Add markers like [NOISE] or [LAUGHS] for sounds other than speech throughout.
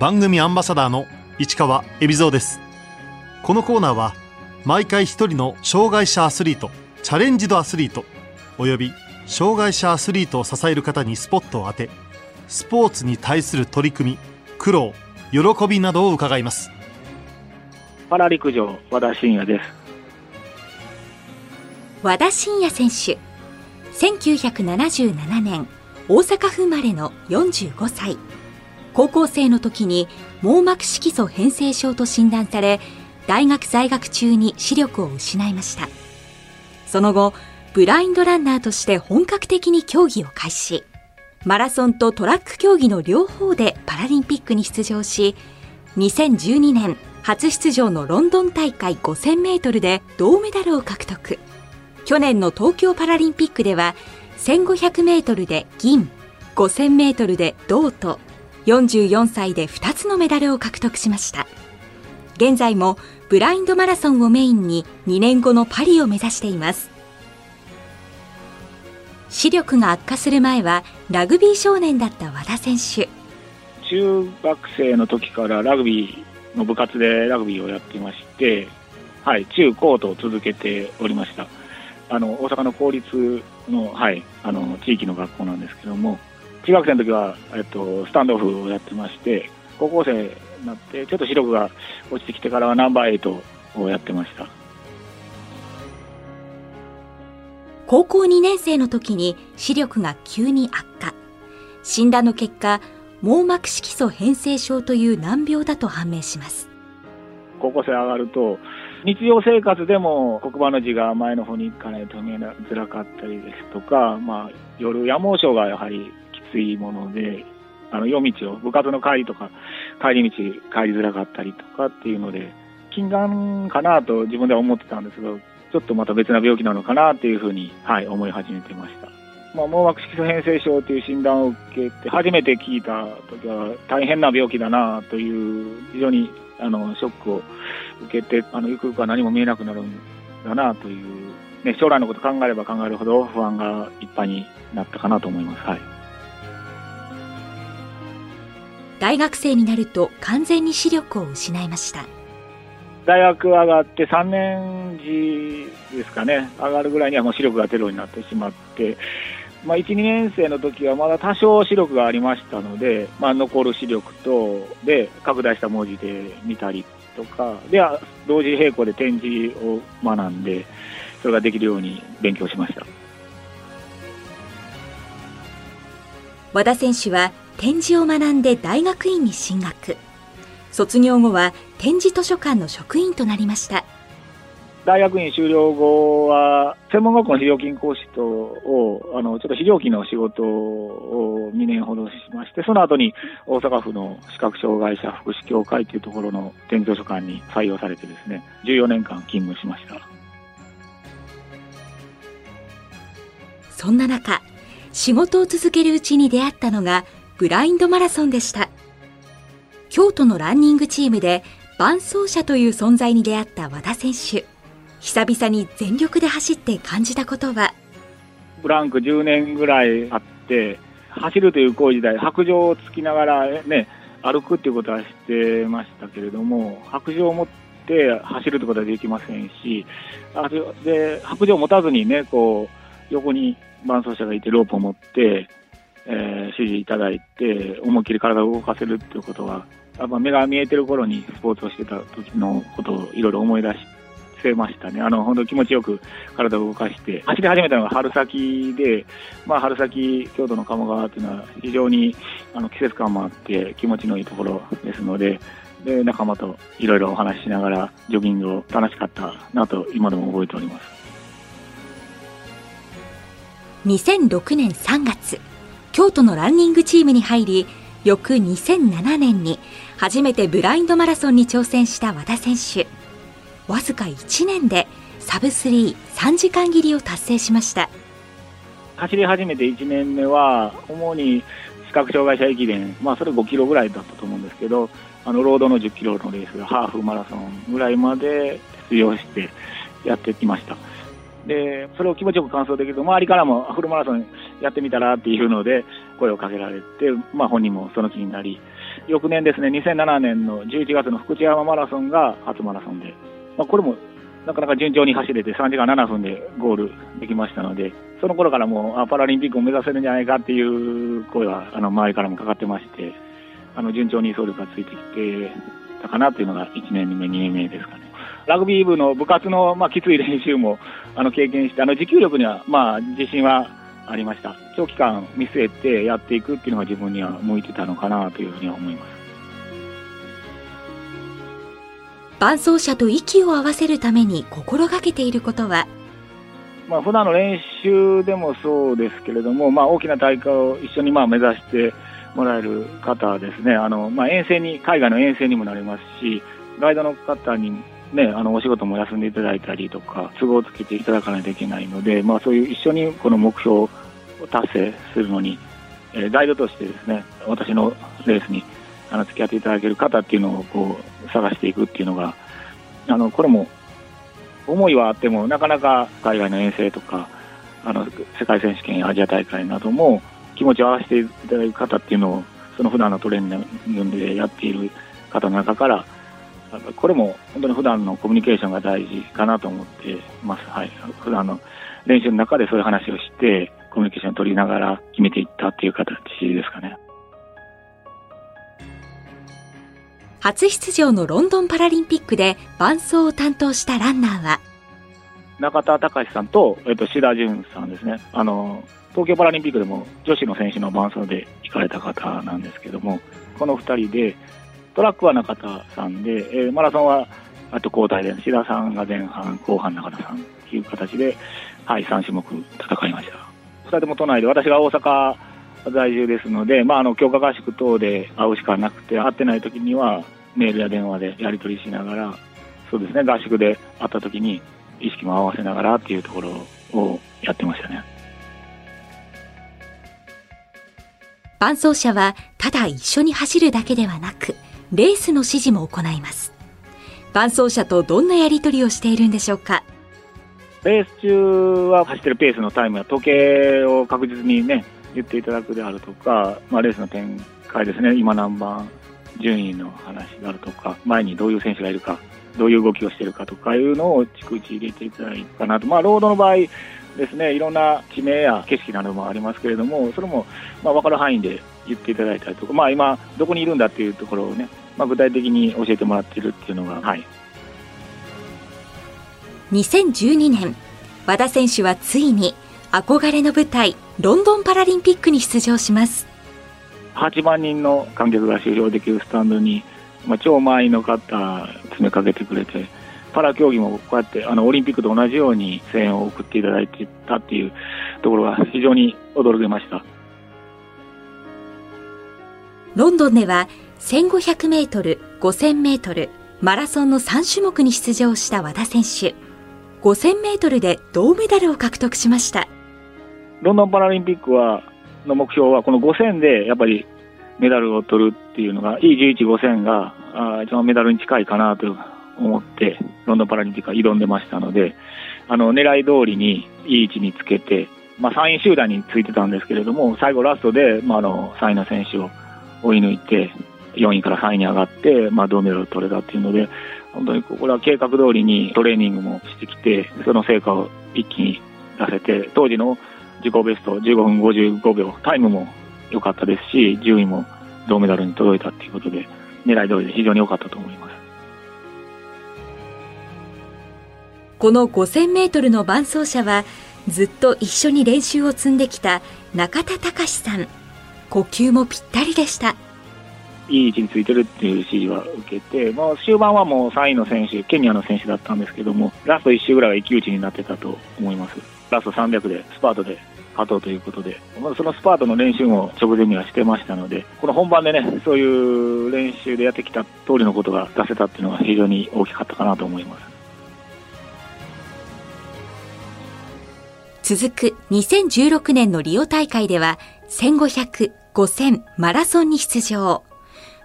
番組アンバサダーの市川恵比蔵です。このコーナーは毎回一人の障害者アスリートチャレンジドアスリートおよび障害者アスリートを支える方にスポットを当てスポーツに対する取り組み苦労喜びなどを伺います。パラ陸上和田伸也です。和田伸也選手1977年大阪府生まれの45歳高校生の時に網膜色素変性症と診断され大学在学中に視力を失いました。その後ブラインドランナーとして本格的に競技を開始。マラソンとトラック競技の両方でパラリンピックに出場し2012年初出場のロンドン大会5000メートルで銅メダルを獲得。去年の東京パラリンピックでは1500メートルで銀5000メートルで銅と44歳で2つのメダルを獲得しました。現在もブラインドマラソンをメインに2年後のパリを目指しています。視力が悪化する前はラグビー少年だった和田選手。中学生の時からラグビーの部活でラグビーをやってまして、はい、中高と続けておりました。あの大阪の公立の,、はい、あの地域の学校なんですけども中学生の時は、えっと、スタンドオフをやってまして高校生になってちょっと視力が落ちてきてからはナンバーエイトをやってました。高校2年生の時に視力が急に悪化。診断の結果網膜色素変性症という難病だと判明します。高校生上がると日常生活でも黒板の字が前の方に行かないと見えづらかったりですとか、まあ、夜夜盲症がやはりいもので、あの夜道を、部活の帰りとか、帰り道帰りづらかったりとかっていうので、近眼かなと自分では思ってたんですけど、ちょっとまた別な病気なのかなっていうふうに、はい、思い始めてました。まあ、網膜色素変性症という診断を受けて、初めて聞いた時は大変な病気だなという、非常にあのショックを受けて、あのゆくゆくは何も見えなくなるんだなという、ね、将来のこと考えれば考えるほど不安がいっぱいになったかなと思います。はい大学生になると完全に視力を失いました。大学上がって3年時ですかね。上がるぐらいにはもう視力がゼロになってしまってまあ、1、2年生の時はまだ多少視力がありましたので、まあ、残る視力とで拡大した文字で見たりとかでは同時並行で展示を学んでそれができるように勉強しました。和田選手は展示を学んで大学院に進学卒業後は展示図書館の職員となりました大学院修了後は、専門学校の非常勤講師とを、あの、ちょっと非常勤の仕事を2年ほどしまして、その後に大阪府の視覚障害者福祉協会というところの展示図書館に採用されてですね、14年間勤務しました。そんな中、仕事を続けるうちに出会ったのが、ブラインドマラソンでした。京都のランニングチームで、伴走者という存在に出会った和田選手。久々に全力で走って感じたことは？ブランク10年ぐらいあって走るという行為自体白状をつきながらね歩くっていうことはしてましたけれども白状を持って走るってことはできませんしで白状を持たずにねこう横に伴走者がいてロープを持って、えー、指示いただいて思いっきり体を動かせるっていうことはやっぱ目が見えてる頃にスポーツをしてた時のことをいろいろ思い出せましたね。あの、本当気持ちよく体を動かして、走り始めたのが春先で、まあ、春先、京都の鴨川っていうのは非常にあの季節感もあって気持ちのいいところですので、で、仲間といろいろお話ししながら、ジョギングを楽しかったなと、今でも覚えております。2006年3月、京都のランニングチームに入り、翌2007年に初めてブラインドマラソンに挑戦した和田選手。わずか1年でサブ3、3時間切りを達成しました走り始めて1年目は、主に視覚障害者駅伝、まあ、それ5キロぐらいだったと思うんですけど、あのロードの10キロのレース、ハーフマラソンぐらいまで出場してやってきました。で、それを気持ちよく完走できると、周りからもフルマラソンやってみたらっていうので、声をかけられて、まあ、本人もその気になり、翌年ですね、2007年の11月の福知山マラソンが初マラソンで、まあ、これもなかなか順調に走れて3時間7分でゴールできましたので、その頃からもうあパラリンピックを目指せるんじゃないかっていう声はあの周りからもかかってまして、あの順調に走力がついてきてたかなというのが1年目、2年目ですかね。ラグビー部の部活の、まあ、きつい練習もあの経験して、あの持久力には、まあ、自信はありました。長期間見据えてやっていくっていうのが自分には向いてたのかなというふうには思います。伴走者と息を合わせるために心がけていることは？まあ普段の練習でもそうですけれども、まあ、大きな大会を一緒にまあ目指してもらえる方ですね、あのまあ、遠征に海外の遠征にもなりますし、ガイドの方にね、あのお仕事も休んでいただいたりとか、都合をつけていただかないといけないので、まあ、そういう一緒にこの目標を達成するのに、えー、ガイドとしてですね、私のレースにあの付き合っていただける方っていうのをこう探していくっていうのが、あのこれも思いはあっても、なかなか海外の遠征とか、あの世界選手権、アジア大会なども気持ちを合わせていただく方っていうのを、その普段のトレーニングでやっている方の中から、これも本当に普段のコミュニケーションが大事かなと思ってます。はい。普段の練習の中でそういう話をして、コミュニケーションを取りながら決めていったっていう形ですかね。初出場のロンドンパラリンピックで伴走を担当したランナーは？中田隆さんと、えっと、志田淳さんですね。あの、東京パラリンピックでも女子の選手の伴走で行かれた方なんですけども、この2人で、トラックは中田さんで、えー、マラソンはあと交代で、志田さんが前半、後半中田さんという形で、はい、3種目戦いました。2人とも都内で、私が大阪在住ですので、まあ、あの強化合宿等で会うしかなくて、会ってない時にはメールや電話でやり取りしながら、そうですね、合宿で会った時に意識も合わせながらっていうところをやってましたね。伴走者はただ一緒に走るだけではなく、レースの指示も行います。伴走者とどんなやり取りをしているんでしょうか？レース中は走ってるペースのタイムや時計を確実にね、言っていただくであるとか、まあ、レースの展開ですね、今何番、順位の話であるとか、前にどういう選手がいるか、どういう動きをしているかとかいうのを逐一入れていただいたかなと、まあ、ロードの場合ですね、いろんな地名や景色などもありますけれども、それもまあ分かる範囲で言っていただいたりとか、まあ、今、どこにいるんだっていうところをね、まあ、具体的に教えてもらっているっていうのが、はい。2012年、和田選手はついに憧れの舞台、ロンドンパラリンピックに出場します。8万人の観客が収容できるスタンドに、まあ、超満員の方、詰めかけてくれて、パラ競技もこうやってあのオリンピックと同じように声援を送っていただいてたっていうところが非常に驚きました。ロンドンでは1500メートル、5000メートル、マラソンの3種目に出場した和田選手。5000メートルで銅メダルを獲得しました。ロンドンパラリンピックは、の目標はこの5000でやっぱりメダルを取るっていうのが、E11、5000があ一番メダルに近いかなと思って、ロンドンパラリンピックは挑んでましたので、あの狙い通りにいい位置につけて、まあ、3位集団についてたんですけれども、最後ラストで、まあ、あの3位の選手を追い抜いて、4位から3位に上がって、まあ、銅メダルを取れたっていうので、本当にこれは計画通りにトレーニングもしてきて、その成果を一気に出せて、当時の自己ベスト15分55秒、タイムも良かったですし、順位も銅メダルに届いたっていうことで、狙い通りで非常に良かったと思います。この5000メートルの伴走者は、ずっと一緒に練習を積んできた中田隆さん。呼吸もぴったりでした。いい位置についてるっていう指示は受けて、まあ、終盤はもう3位の選手、ケニアの選手だったんですけども、ラスト1周ぐらいは一騎打ちになってたと思います。ラスト300でスパートで勝とうということで、まあ、そのスパートの練習も直前にはしてましたので、この本番でね、そういう練習でやってきた通りのことが出せたっていうのは非常に大きかったかなと思います。続く2016年のリオ大会では、1500、5000、マラソンに出場。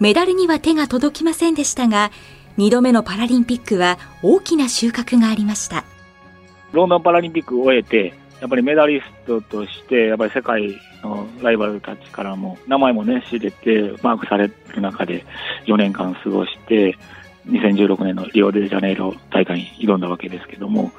メダルには手が届きませんでしたが、2度目のパラリンピックは大きな収穫がありました。ロンドンパラリンピックを終えて、やっぱりメダリストとして、やっぱり世界のライバルたちからも、名前もね、知れて、マークされる中で4年間過ごして、2016年のリオデジャネイロ大会に挑んだわけですけども、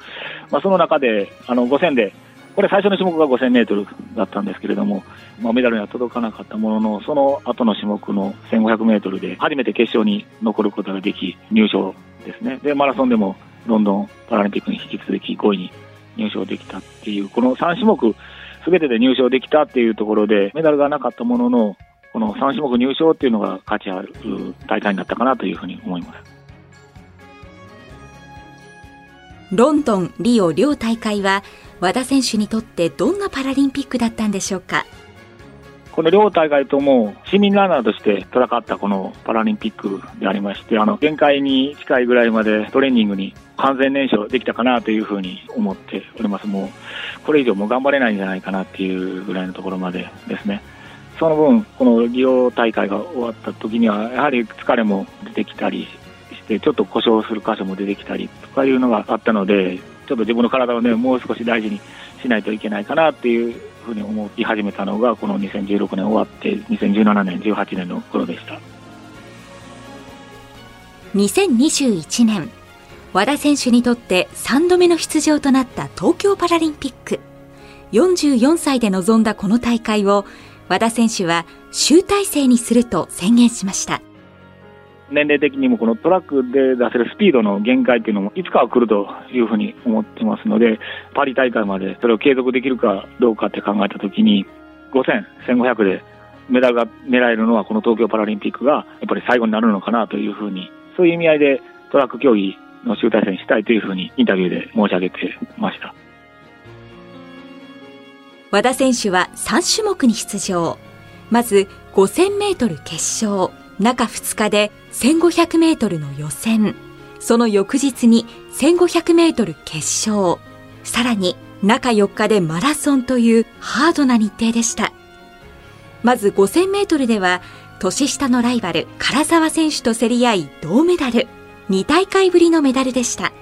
まあ、その中で、あの、5戦で、これ最初の種目が5000メートルだったんですけれども、まあ、メダルには届かなかったものの、その後の種目の1500メートルで初めて決勝に残ることができ、入賞ですね。で、マラソンでもロンドンパラリンピックに引き続き5位に入賞できたっていう、この3種目すべてで入賞できたっていうところで、メダルがなかったものの、この3種目入賞っていうのが価値ある大会になったかなというふうに思います。ロンドン、リオ両大会は和田選手にとってどんなパラリンピックだったんでしょうか？この両大会とも市民ランナーとして戦ったこのパラリンピックでありまして、あの限界に近いぐらいまでトレーニングに完全燃焼できたかなというふうに思っております。もうこれ以上も頑張れないんじゃないかなっていうぐらいのところまでですね。その分、このリオ大会が終わった時には、やはり疲れも出てきたりして、ちょっと故障する箇所も出てきたりとかいうのがあったので、ちょっと自分の体をね、もう少し大事にしないといけないかなっていうふうに思い始めたのが、この2016年終わって、2017年、18年の頃でした。2021年、和田選手にとって3度目の出場となった東京パラリンピック。44歳で臨んだこの大会を、和田選手は集大成にすると宣言しました。年齢的にもこのトラックで出せるスピードの限界っていうのもいつかは来るというふうに思ってますので、パリ大会までそれを継続できるかどうかって考えたときに、5000、1500でメダルが狙えるのはこの東京パラリンピックがやっぱり最後になるのかなというふうに、そういう意味合いでトラック競技の集大成にしたいというふうにインタビューで申し上げてました。和田選手は3種目に出場。まず5000メートル決勝。中2日で1500メートルの予選、その翌日に1500メートル決勝、さらに中4日でマラソンというハードな日程でした。まず5000メートルでは、年下のライバル、唐沢選手と競り合い銅メダル。2大会ぶりのメダルでした。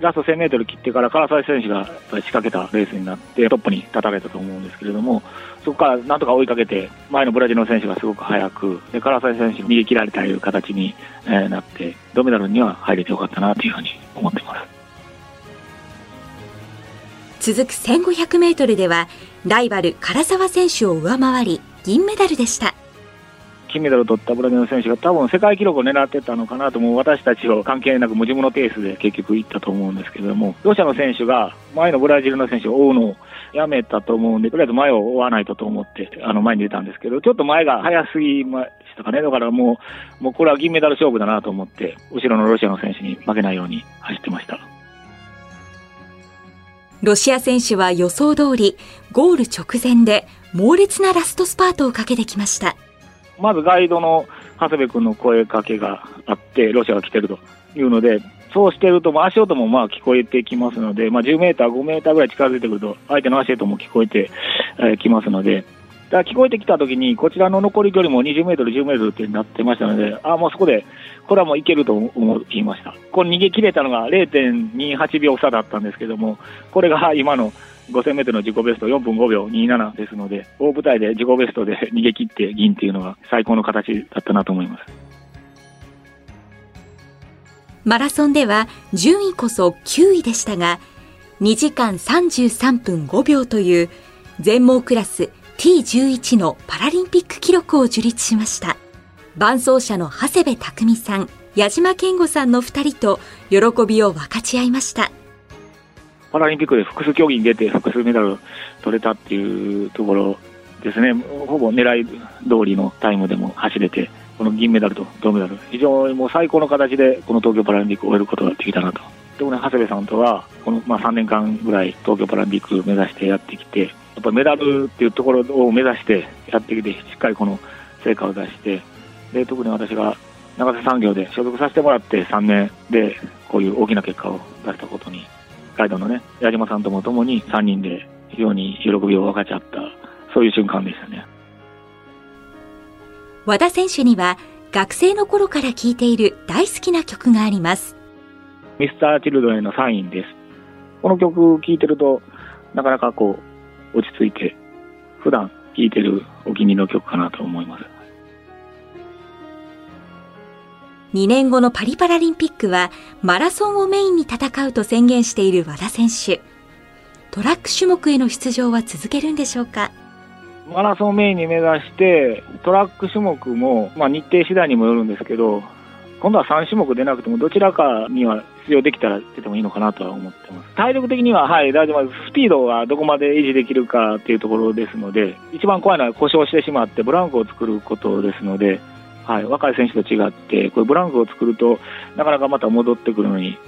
ラスト1000メートル切ってから唐沢選手が仕掛けたレースになってトップに立たれたと思うんですけれども、そこからなんとか追いかけて、前のブラジルの選手がすごく速く、で唐沢選手に逃げ切られたという形に、なって、銅メダルには入れてよかったなというふうに思ってます。続く1500メートルでは、ライバル唐沢選手を上回り、銀メダルでした。金メダルを取ったブラジルの選手が多分世界記録を狙ってたのかなとも私たちを関係なくも自分のペースで [LAUGHS] 結局行ったと思うんですけども、ロシアの選手が前のブラジルの選手を追うのをやめたと思うんで、とりあえず前を追わないとと思って、あの前に出たんですけど、ちょっと前が早すぎましたかね。だからもう、もうこれは銀メダル勝負だなと思って、後ろのロシアの選手に負けないように走ってました。ロシア選手は予想通り、ゴール直前で猛烈なラストスパートをかけてきました。まずガイドの長谷部君の声かけがあって、ロシアが来てるというので、そうしてると、足音もまあ聞こえてきますので、まあ、10メーター、5メーターぐらい近づいてくると、相手の足音も聞こえてき、ますので、だ聞こえてきたときに、こちらの残り距離も20メートル、10メートルってなってましたので、あもうそこで、これはもういけると思いました。これ逃げ切れたのが0.28秒差だったんですけども、これが今の5000メートルの自己ベスト4分5秒27ですので、大舞台で自己ベストで逃げ切って銀っていうのが最高の形だったなと思います。マラソンでは順位こそ9位でしたが、2時間33分5秒という全盲クラス T11 のパラリンピック記録を樹立しました。伴走者の長谷部匠さん、矢島健吾さんの2人と喜びを分かち合いました。パラリンピックで複数競技に出て複数メダル取れたっていうところですね、ほぼ狙い通りのタイムでも走れて、この銀メダルと銅メダル、非常にもう最高の形でこの東京パラリンピックを終えることができたなと。でもね、長谷部さんとは、このまあ3年間ぐらい東京パラリンピックを目指してやってきて、やっぱメダルっていうところを目指してやってきて、しっかりこの成果を出して、で特に私が長瀬産業で所属させてもらって3年でこういう大きな結果を出したことにガイドのね、矢島さんとも共に3人で非常に喜びを分かち合った、そういう瞬間でしたね。和田選手には学生の頃から聴いている大好きな曲があります。ミスター・チルドのサインです。この曲聴いてると、なかなかこう、落ち着いて、普段聴いてるお気に入りの曲かなと思います。2年後のパリパラリンピックはマラソンをメインに戦うと宣言している和田選手。トラック種目への出場は続けるんでしょうか？マラソンメインに目指して、トラック種目も、まあ、日程次第にもよるんですけど、今度は3種目出なくても、どちらかには出場できたら出てもいいのかなとは思ってます。体力的には、はい、大丈夫です。スピードはどこまで維持できるかっていうところですので、一番怖いのは故障してしまってブランクを作ることですので、はい、若い選手と違って、これブランクを作ると、なかなかまた戻ってくるのに、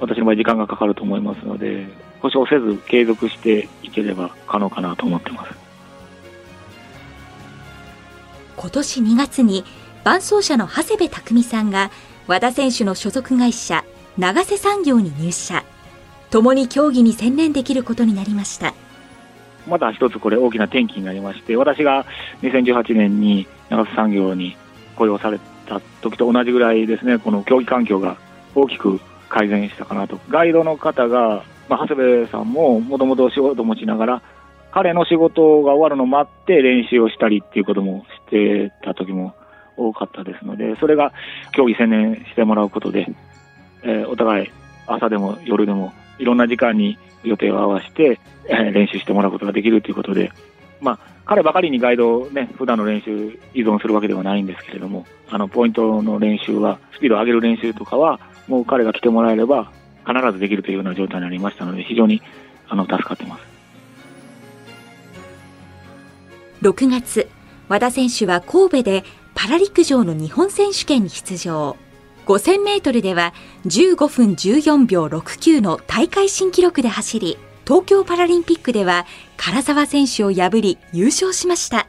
私の場合時間がかかると思いますので、故障せず継続していければ可能かなと思ってます。今年2月に伴走者の長谷部匠さんが和田選手の所属会社長瀬産業に入社共に競技に専念できることになりましたまた一つこれ大きな転機になりまして、私が2018年に長瀬産業に雇用された時と同じぐらいですね、この競技環境が大きく改善したかなと。ガイドの方が、まあ、長谷部さんももともと仕事を持ちながら、彼の仕事が終わるのを待って練習をしたりっていうこともしてた時も多かったですので、それが競技専念してもらうことで、えーお互い朝でも夜でもいろんな時間に予定を合わせて、えー練習してもらうことができるということで、まあ、彼ばかりにガイドをね、普段の練習依存するわけではないんですけれども、あの、ポイントの練習は、スピードを上げる練習とかは、もう彼が来てもらえれば、必ずできるというような状態になりましたので、非常に、あの、助かってます。6月和田選手は神戸でパラ陸上の日本選手権に出場5000メートルでは15分14秒69の大会新記録で走り東京パラリンピックでは唐沢選手を破り優勝しました。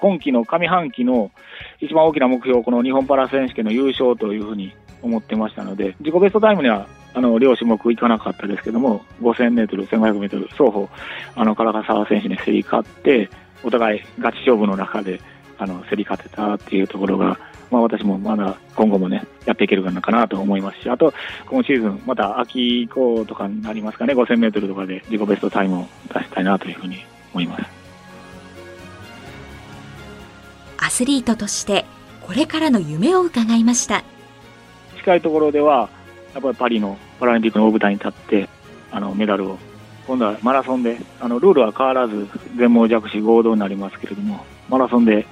今季の上半期の一番大きな目標、この日本パラ選手権の優勝というふうに思ってましたので、自己ベストタイムには、あの、両種目いかなかったですけども、5000メートル、1500メートル、双方、あの、唐沢選手に競り勝って、お互いガチ勝負の中で、あの、競り勝てたっていうところが、まあ私もまだ今後もね、やっていけるかなかなと思いますし、あと、今シーズン、また秋以降とかになりますかね、5000メートルとかで自己ベストタイムを出したいなというふうに思います。アスリートとしてこれからの夢を伺いました近いところでは、やっぱりパリのパラリンピックの大舞台に立って、あのメダルを、今度はマラソンで、あのルールは変わらず、全盲弱視合同になりますけれども、マラソンで、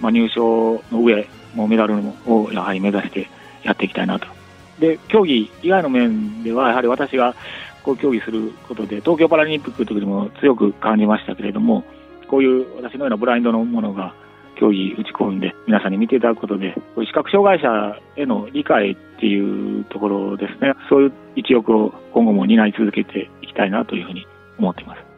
まあ、入賞の上、もうメダルをやはり目指してやっていきたいなと。で、競技以外の面では、やはり私がこう競技することで、東京パラリンピックの時でも強く感じましたけれども、こういう私のようなブラインドのものが、競技打ち込んで皆さんに見ていただくことで、こういう視覚障害者への理解っていうところですね、そういう一翼を今後も担い続けていきたいなというふうに思っています。